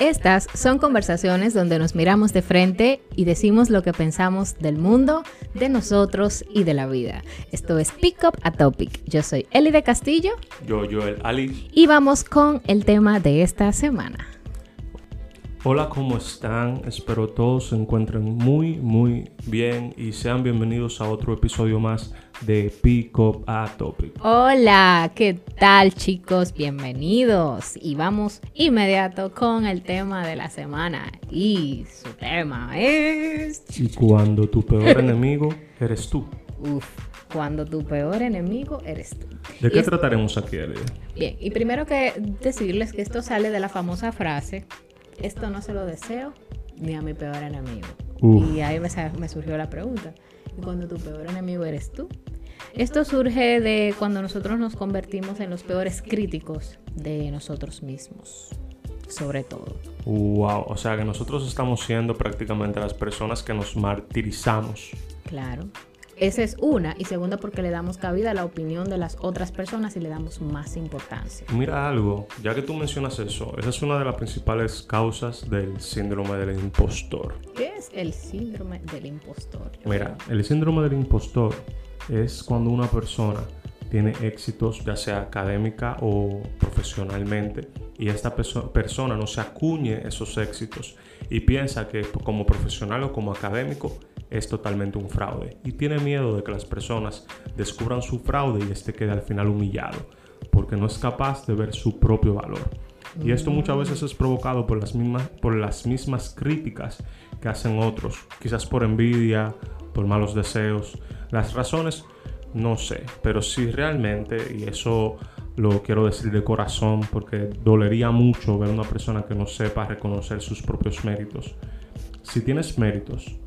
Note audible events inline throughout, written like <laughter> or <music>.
Estas son conversaciones donde nos miramos de frente y decimos lo que pensamos del mundo, de nosotros y de la vida. Esto es Pick Up a Topic. Yo soy Eli de Castillo. Yo, Joel Ali. Y vamos con el tema de esta semana. Hola, ¿cómo están? Espero todos se encuentren muy, muy bien y sean bienvenidos a otro episodio más de Pick Up a Topic. Hola, ¿qué tal chicos? Bienvenidos y vamos inmediato con el tema de la semana y su tema es... Y cuando tu peor <laughs> enemigo eres tú. Uf, cuando tu peor enemigo eres tú. ¿De qué trataremos aquí, Elia? Bien, y primero que decirles que esto sale de la famosa frase esto no se lo deseo ni a mi peor enemigo. Y ahí me, surgió la pregunta, ¿y cuando tu peor enemigo eres tú? Esto surge de cuando nosotros nos convertimos en los peores críticos de nosotros mismos, sobre todo. Wow, o sea que nosotros estamos siendo prácticamente las personas que nos martirizamos. Claro. Esa es una. Y segunda, porque le damos cabida a la opinión de las otras personas y le damos más importancia. Mira algo, ya que tú mencionas eso, esa es una de las principales causas del síndrome del impostor. ¿Qué es el síndrome del impostor? Mira, el síndrome del impostor es cuando una persona tiene éxitos, ya sea académica o profesionalmente, y esta persona no se acuñe esos éxitos y piensa que como profesional o como académico es totalmente un fraude y tiene miedo de que las personas descubran su fraude y este quede al final humillado porque no es capaz de ver su propio valor. Y esto muchas veces es provocado por las mismas, por las mismas críticas que hacen otros, quizás por envidia, por malos deseos. Las razones no sé, pero si realmente, y eso lo quiero decir de corazón porque dolería mucho ver a una persona que no sepa reconocer sus propios méritos. Si tienes méritos,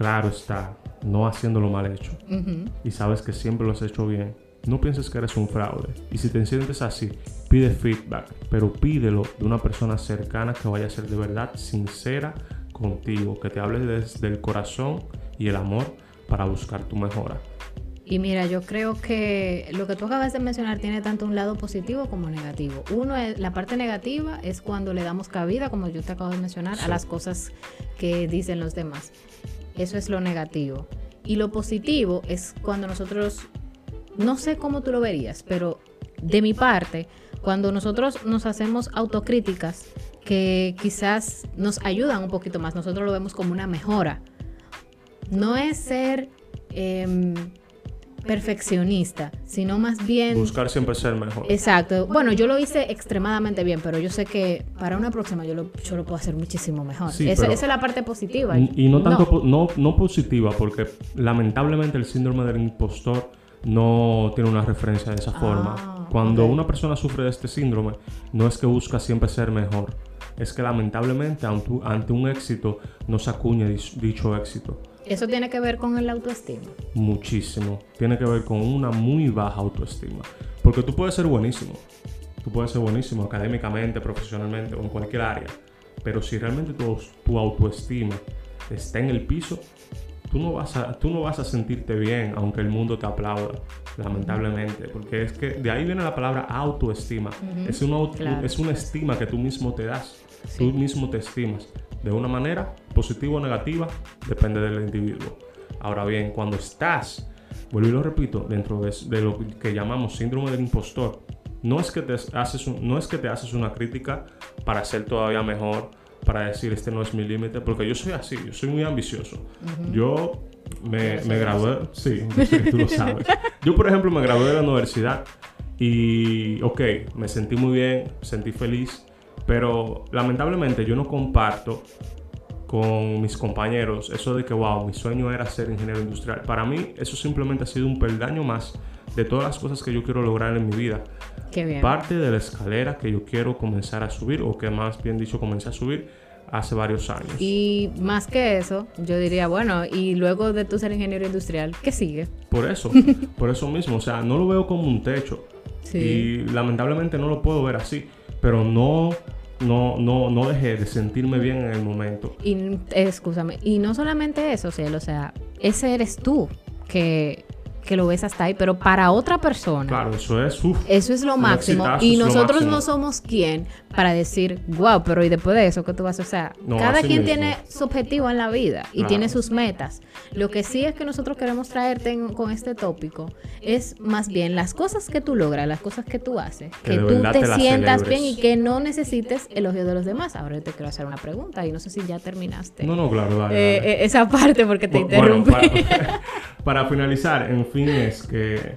claro está, no haciéndolo mal hecho. Y sabes que siempre lo has hecho bien. No pienses que eres un fraude. Y si te sientes así, pide feedback, pero pídelo de una persona cercana que vaya a ser de verdad sincera contigo, que te hable desde el corazón y el amor para buscar tu mejora. Y mira, yo creo que lo que tú acabas de mencionar tiene tanto un lado positivo como negativo. Uno, es, la parte negativa es cuando le damos cabida, como yo te acabo de mencionar, a las cosas que dicen los demás. Eso es lo negativo. Y lo positivo es cuando nosotros, no sé cómo tú lo verías, pero de mi parte, cuando nosotros nos hacemos autocríticas que quizás nos ayudan un poquito más, nosotros lo vemos como una mejora. No es ser em, perfeccionista, sino más bien... Buscar siempre ser mejor. Exacto. Bueno, yo lo hice extremadamente bien, pero yo sé que para una próxima yo lo, yo lo puedo hacer muchísimo mejor. esa, es la parte positiva. Y no tanto no. no, positiva, porque lamentablemente el síndrome del impostor no tiene una referencia de esa ah, forma. Cuando una persona sufre de este síndrome, no es que busca siempre ser mejor, es que lamentablemente ante un éxito no se acuña dicho éxito. ¿Eso tiene que ver con el autoestima? Muchísimo. Tiene que ver con una muy baja autoestima. Porque tú puedes ser buenísimo. Tú puedes ser buenísimo académicamente, profesionalmente o en cualquier área. Pero si realmente tu, tu autoestima está en el piso, tú no, vas a, tú no vas a sentirte bien aunque el mundo te aplauda, lamentablemente. Porque es que de ahí viene la palabra autoestima. es, una, es una estima que tú mismo te das. Tú mismo te estimas de una manera positiva o negativa, depende del individuo. Ahora bien, cuando estás, vuelvo y lo repito, dentro de, lo que llamamos síndrome del impostor, no es, que te haces no es que te haces una crítica para ser todavía mejor, para decir este no es mi límite, porque yo soy así, yo soy muy ambicioso. Yo me, me gradué, sí, tú lo sabes. <laughs> Yo, por ejemplo, me gradué de la universidad y, ok, me sentí muy bien, sentí feliz, pero lamentablemente yo no comparto con mis compañeros eso de que, wow, mi sueño era ser ingeniero industrial. Para mí eso simplemente ha sido un peldaño más de todas las cosas que yo quiero lograr en mi vida. Qué bien. Parte de la escalera que yo quiero comenzar a subir, o que más bien dicho comencé a subir hace varios años. Y más que eso, yo diría, bueno, y luego de tú ser ingeniero industrial, ¿qué sigue? Por eso, <laughs> por eso mismo, o sea, no lo veo como un techo. Sí. Y lamentablemente no lo puedo ver así, pero no no, no, no dejé de sentirme bien en el momento. Y, y no solamente eso, cielo, o sea, ese eres tú que que lo ves hasta ahí, pero para otra persona. Claro, eso es. uf, Eso es lo máximo. exitazo, Y nosotros máximo. no somos quien para decir, wow, pero ¿y después de eso qué tú vas a hacer? O sea, No, cada quien mismo. tiene su objetivo en la vida y Claro. tiene sus metas. Lo que sí es que nosotros queremos traerte en- con este tópico es más bien las cosas que tú logras, las cosas que tú haces, Que que, tú te te sientas celebres. bien y que no necesites elogio de los demás. Ahora yo te quiero hacer una pregunta y no sé si ya terminaste. No, no, claro, dale, Eh, dale. eh, esa parte porque te Bu- bueno, interrumpí. para, <laughs> para finalizar, en fin, es que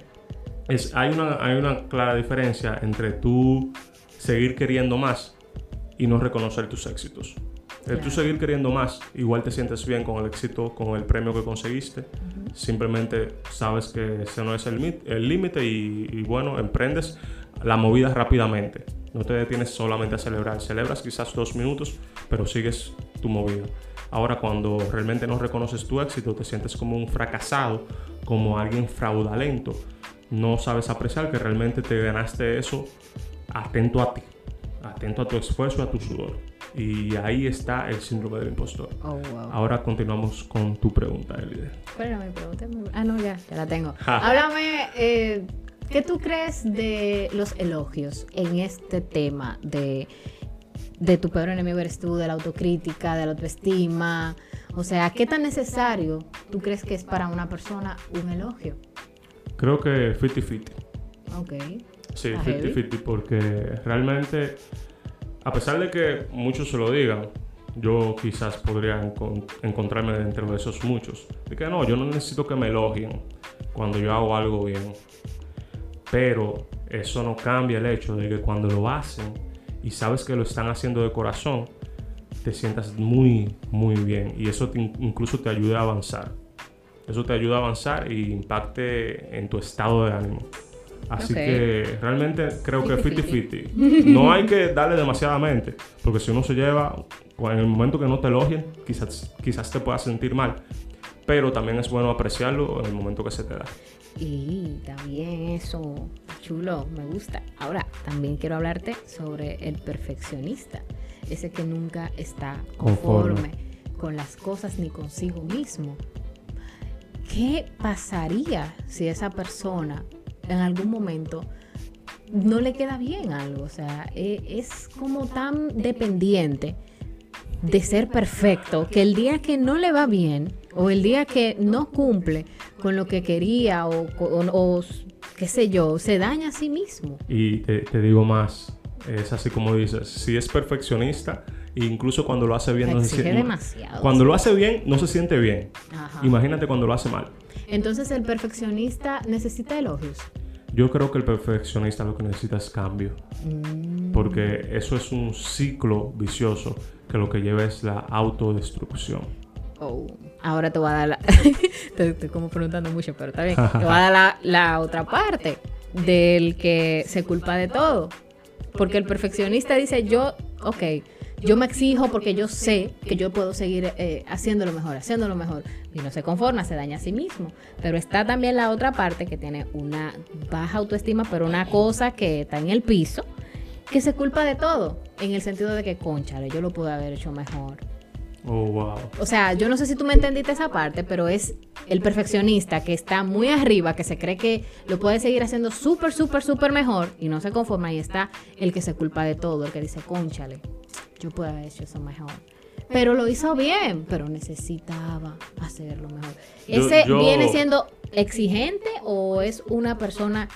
es, hay, una, hay una clara diferencia entre tú seguir queriendo más y no reconocer tus éxitos. El tú seguir queriendo más, igual te sientes bien con el éxito, con el premio que conseguiste. Simplemente sabes que ese no es el mit- el límite y, y bueno, emprendes la movida rápidamente. No te detienes solamente a celebrar. Celebras quizás dos minutos, pero sigues tu movida. Ahora, cuando realmente no reconoces tu éxito, te sientes como un fracasado, como alguien fraudulento. No sabes apreciar que realmente te ganaste eso atento a ti, atento a tu esfuerzo y a tu sudor. Y ahí está el síndrome del impostor. Oh, wow. Ahora continuamos con tu pregunta, Elide. Pero mi pregunta Ah, no, ya, ya la tengo. Háblame, eh, ¿qué tú crees de los elogios en este tema de, de tu peor enemigo eres tú, de la autocrítica, de la autoestima? O sea, ¿qué tan necesario tú crees que es para una persona un elogio? Creo que 50-50. Ok. Sí, Está heavy. 50-50, porque realmente, a pesar de que muchos se lo digan, yo quizás podría encon- encontrarme dentro de esos muchos. De que no, yo no necesito que me elogien cuando yo hago algo bien. Pero eso no cambia el hecho de que cuando lo hacen y sabes que lo están haciendo de corazón, te sientas muy, muy bien. Y eso te in- incluso te ayuda a avanzar. Eso te ayuda a avanzar y impacte en tu estado de ánimo. Así que realmente creo que 50-50. 50-50. No hay que darle demasiadamente, porque si uno se lleva, o en el momento que no te elogien, quizás, quizás te puedas sentir mal. Pero también es bueno apreciarlo en el momento que se te da. Y también eso, chulo, me gusta. Ahora, también quiero hablarte sobre el perfeccionista, ese que nunca está conforme, Conforme. con las cosas ni consigo mismo. ¿Qué pasaría si esa persona en algún momento no le queda bien algo? O sea, e- es como tan dependiente de ser perfecto que el día que no le va bien o el día que no cumple con lo que quería o, o- o qué sé yo, se daña a sí mismo. Y te, te digo más, es así como dices, si es perfeccionista, incluso cuando lo hace bien, no se siente- demasiado. Cuando lo hace bien, no se siente bien. Ajá. Imagínate cuando lo hace mal. Entonces el perfeccionista necesita elogios. Yo creo que el perfeccionista lo que necesita es cambio. Mm, Porque eso es un ciclo vicioso que lo que lleva es la autodestrucción. oh. Ahora te voy a dar la... <laughs> te estoy como preguntando mucho, pero está bien. Te voy a dar la, otra parte del que se culpa de todo. Porque el perfeccionista dice, yo, ok, yo me exijo porque yo sé que yo puedo seguir eh, haciéndolo mejor, haciéndolo mejor. Y no se conforma, se daña a sí mismo. Pero está también la otra parte que tiene una baja autoestima, pero una cosa que está en el piso, que se culpa de todo. En el sentido de que, conchale, yo lo pude haber hecho mejor. Oh, wow. O sea, yo no sé si tú me entendiste esa parte, pero es el perfeccionista que está muy arriba, que se cree que lo puede seguir haciendo súper, súper, súper mejor y no se conforma. Y está el que se culpa de todo, el que dice, conchale, yo puedo haber hecho eso mejor. Pero lo hizo bien, pero necesitaba hacerlo mejor. ¿Ese yo- viene siendo exigente o es una persona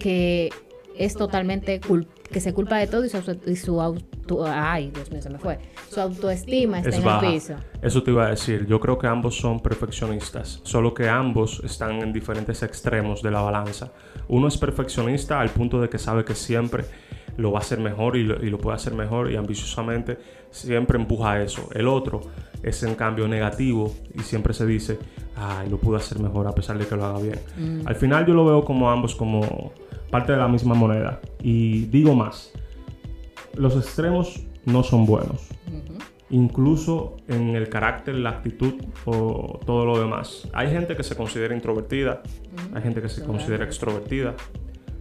que es totalmente cul- que se culpa de todo y su, y su auto, ay, Dios mío, se me fue. Su autoestima está Es en baja. el piso. Eso te iba a decir. Yo creo que ambos son perfeccionistas, solo que ambos están en diferentes extremos de la balanza. Uno es perfeccionista al punto de que sabe que siempre lo va a hacer mejor y lo, y lo puede hacer mejor y ambiciosamente siempre empuja a eso. El otro es en cambio negativo y siempre se dice, ay, lo pude hacer mejor a pesar de que lo haga bien. Al final yo lo veo como ambos como parte de la misma moneda. Y digo más, los extremos no son buenos incluso en el carácter, la actitud o todo lo demás. Hay gente que se considera introvertida, hay gente que se considera extrovertida,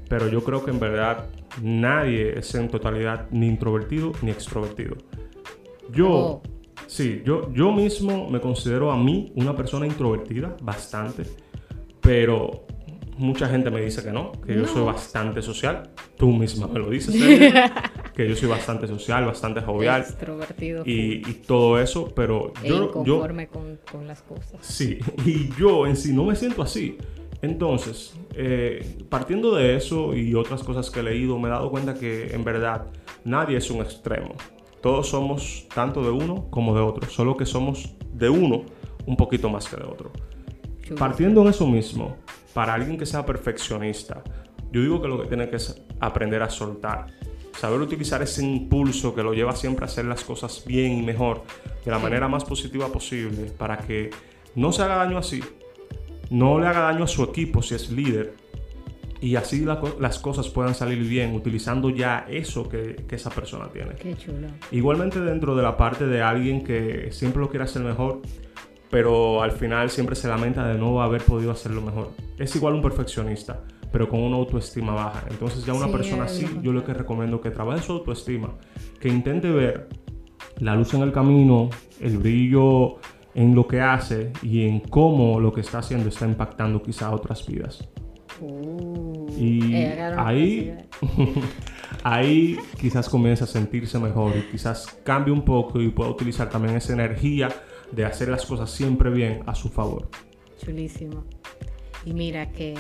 pero yo creo que en verdad nadie es en totalidad ni introvertido ni extrovertido. Yo, Oh. sí, yo, yo mismo me considero a mí una persona introvertida, bastante, pero mucha gente me dice que no, que yo soy bastante social. Tú misma me lo dices, <laughs> que yo soy bastante social, bastante jovial. Extrovertido. Y, y todo eso, pero e yo, yo, inconforme con, con las cosas. Sí, y yo en sí no me siento así. Entonces, eh, partiendo de eso y otras cosas que he leído, me he dado cuenta que en verdad nadie es un extremo. Todos somos tanto de uno como de otro, solo que somos de uno un poquito más que de otro. Partiendo en eso mismo, para alguien que sea perfeccionista, yo digo que lo que tiene que es aprender a soltar. Saber utilizar ese impulso que lo lleva siempre a hacer las cosas bien y mejor, de la manera más positiva posible, para que no se haga daño así, no le haga daño a su equipo si es líder, y así la las cosas puedan salir bien utilizando ya eso que, que esa persona tiene. Qué chulo. Igualmente dentro de la parte de alguien que siempre lo quiere hacer mejor, pero al final siempre se lamenta de no haber podido hacerlo mejor. Es igual un perfeccionista, pero con una autoestima baja. Entonces ya una Sí, persona así, yo lo que recomiendo que trabaje su autoestima, que intente ver la luz en el camino, el brillo en lo que hace y en cómo lo que está haciendo está impactando quizá otras vidas. Uh, Y eh, ahí, posibilidad. <laughs> ahí quizás comienza a sentirse mejor y quizás cambie un poco y pueda utilizar también esa energía de hacer las cosas siempre bien a su favor. Chulísimo. Y mira que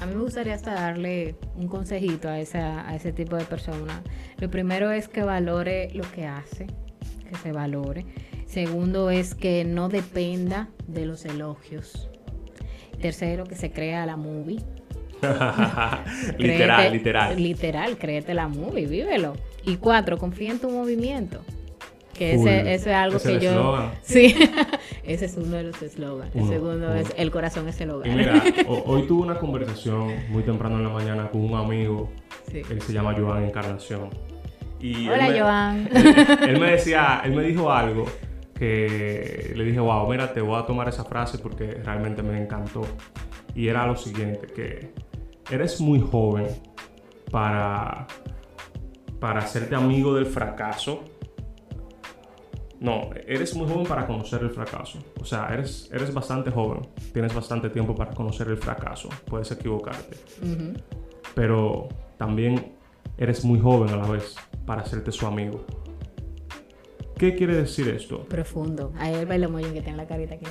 a mí me gustaría hasta darle un consejito a, esa, a ese tipo de persona. Lo primero es que valore lo que hace, que se valore. Segundo es que no dependa de los elogios. Tercero, que se crea la movie. <laughs> literal, literal. Literal, créete la movie, vívelo. Y cuatro, confía en tu movimiento. Que Full. ese, eso es algo Ese que yo. Sí, <laughs> ese es uno de los eslogans. El segundo uno. es el corazón es el Y hogar. mira, <laughs> ho- hoy tuve una conversación muy temprano en la mañana con un amigo, Sí. él se llama Joan Encarnación. Y él Hola, me- Joan. <laughs> Él, él me decía, él me dijo algo que le dije, wow, mira, te voy a tomar esa frase porque realmente me encantó. Y era lo siguiente, que eres muy joven para, para hacerte amigo del fracaso. No, eres muy joven para conocer el fracaso. O sea, eres, eres bastante joven. Tienes bastante tiempo para conocer el fracaso. Puedes equivocarte. Ujú. Pero también eres muy joven a la vez para hacerte su amigo. ¿Qué quiere decir esto? Profundo. Ahí el baile que tiene la carita aquí.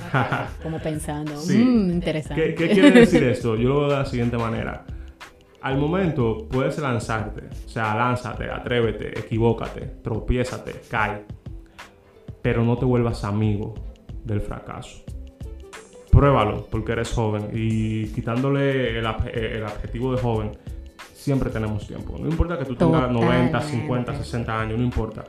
<laughs> como pensando. Sí. "Mm, interesante. ¿Qué, qué quiere decir esto? Yo lo veo de la siguiente manera. Al momento puedes lanzarte, o sea, lánzate, atrévete, equivócate, tropiézate, cae, pero no te vuelvas amigo del fracaso. Pruébalo porque eres joven y quitándole el, eh, el adjetivo de joven, siempre tenemos tiempo. No importa que tú tengas 90, 50, Totalmente. 60 años, no importa.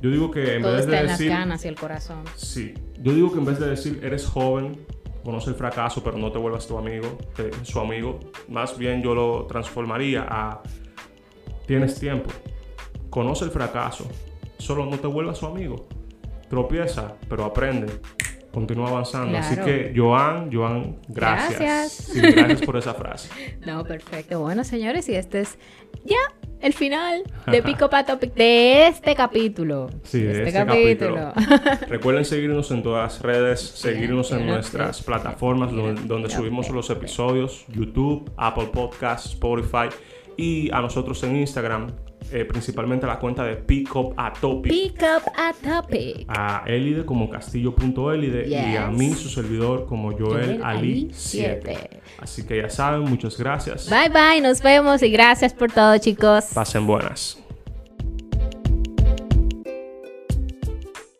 Yo digo que en Todo vez está de en las decir... ganas y el corazón. Sí, yo digo que en vez de decir eres joven, conoce el fracaso, pero no te vuelvas tu amigo, su amigo, más bien yo lo transformaría a tienes tiempo, conoce el fracaso, solo no te vuelvas su amigo, tropieza, pero aprende, continúa avanzando. Así que Joan, Joan, gracias. Gracias. Sí, gracias por esa frase. <laughs> No, perfecto. Bueno, señores, y este es ya el final <laughs> de Pico Pa Topic de este capítulo. Sí, de este capítulo. <laughs> Recuerden seguirnos en todas las redes, seguirnos en nuestras plataformas donde, subimos los episodios, YouTube, Apple Podcasts, Spotify y a nosotros en Instagram, eh, principalmente la cuenta de Pick Up a Topic. Pick Up a Topic. A Elide como castillo.elide y a Yes. mí, su servidor, como Joel Joel Ali Ali 7. siete. Así que ya saben, muchas gracias. Bye bye, nos vemos y gracias por todo, chicos. Pasen buenas.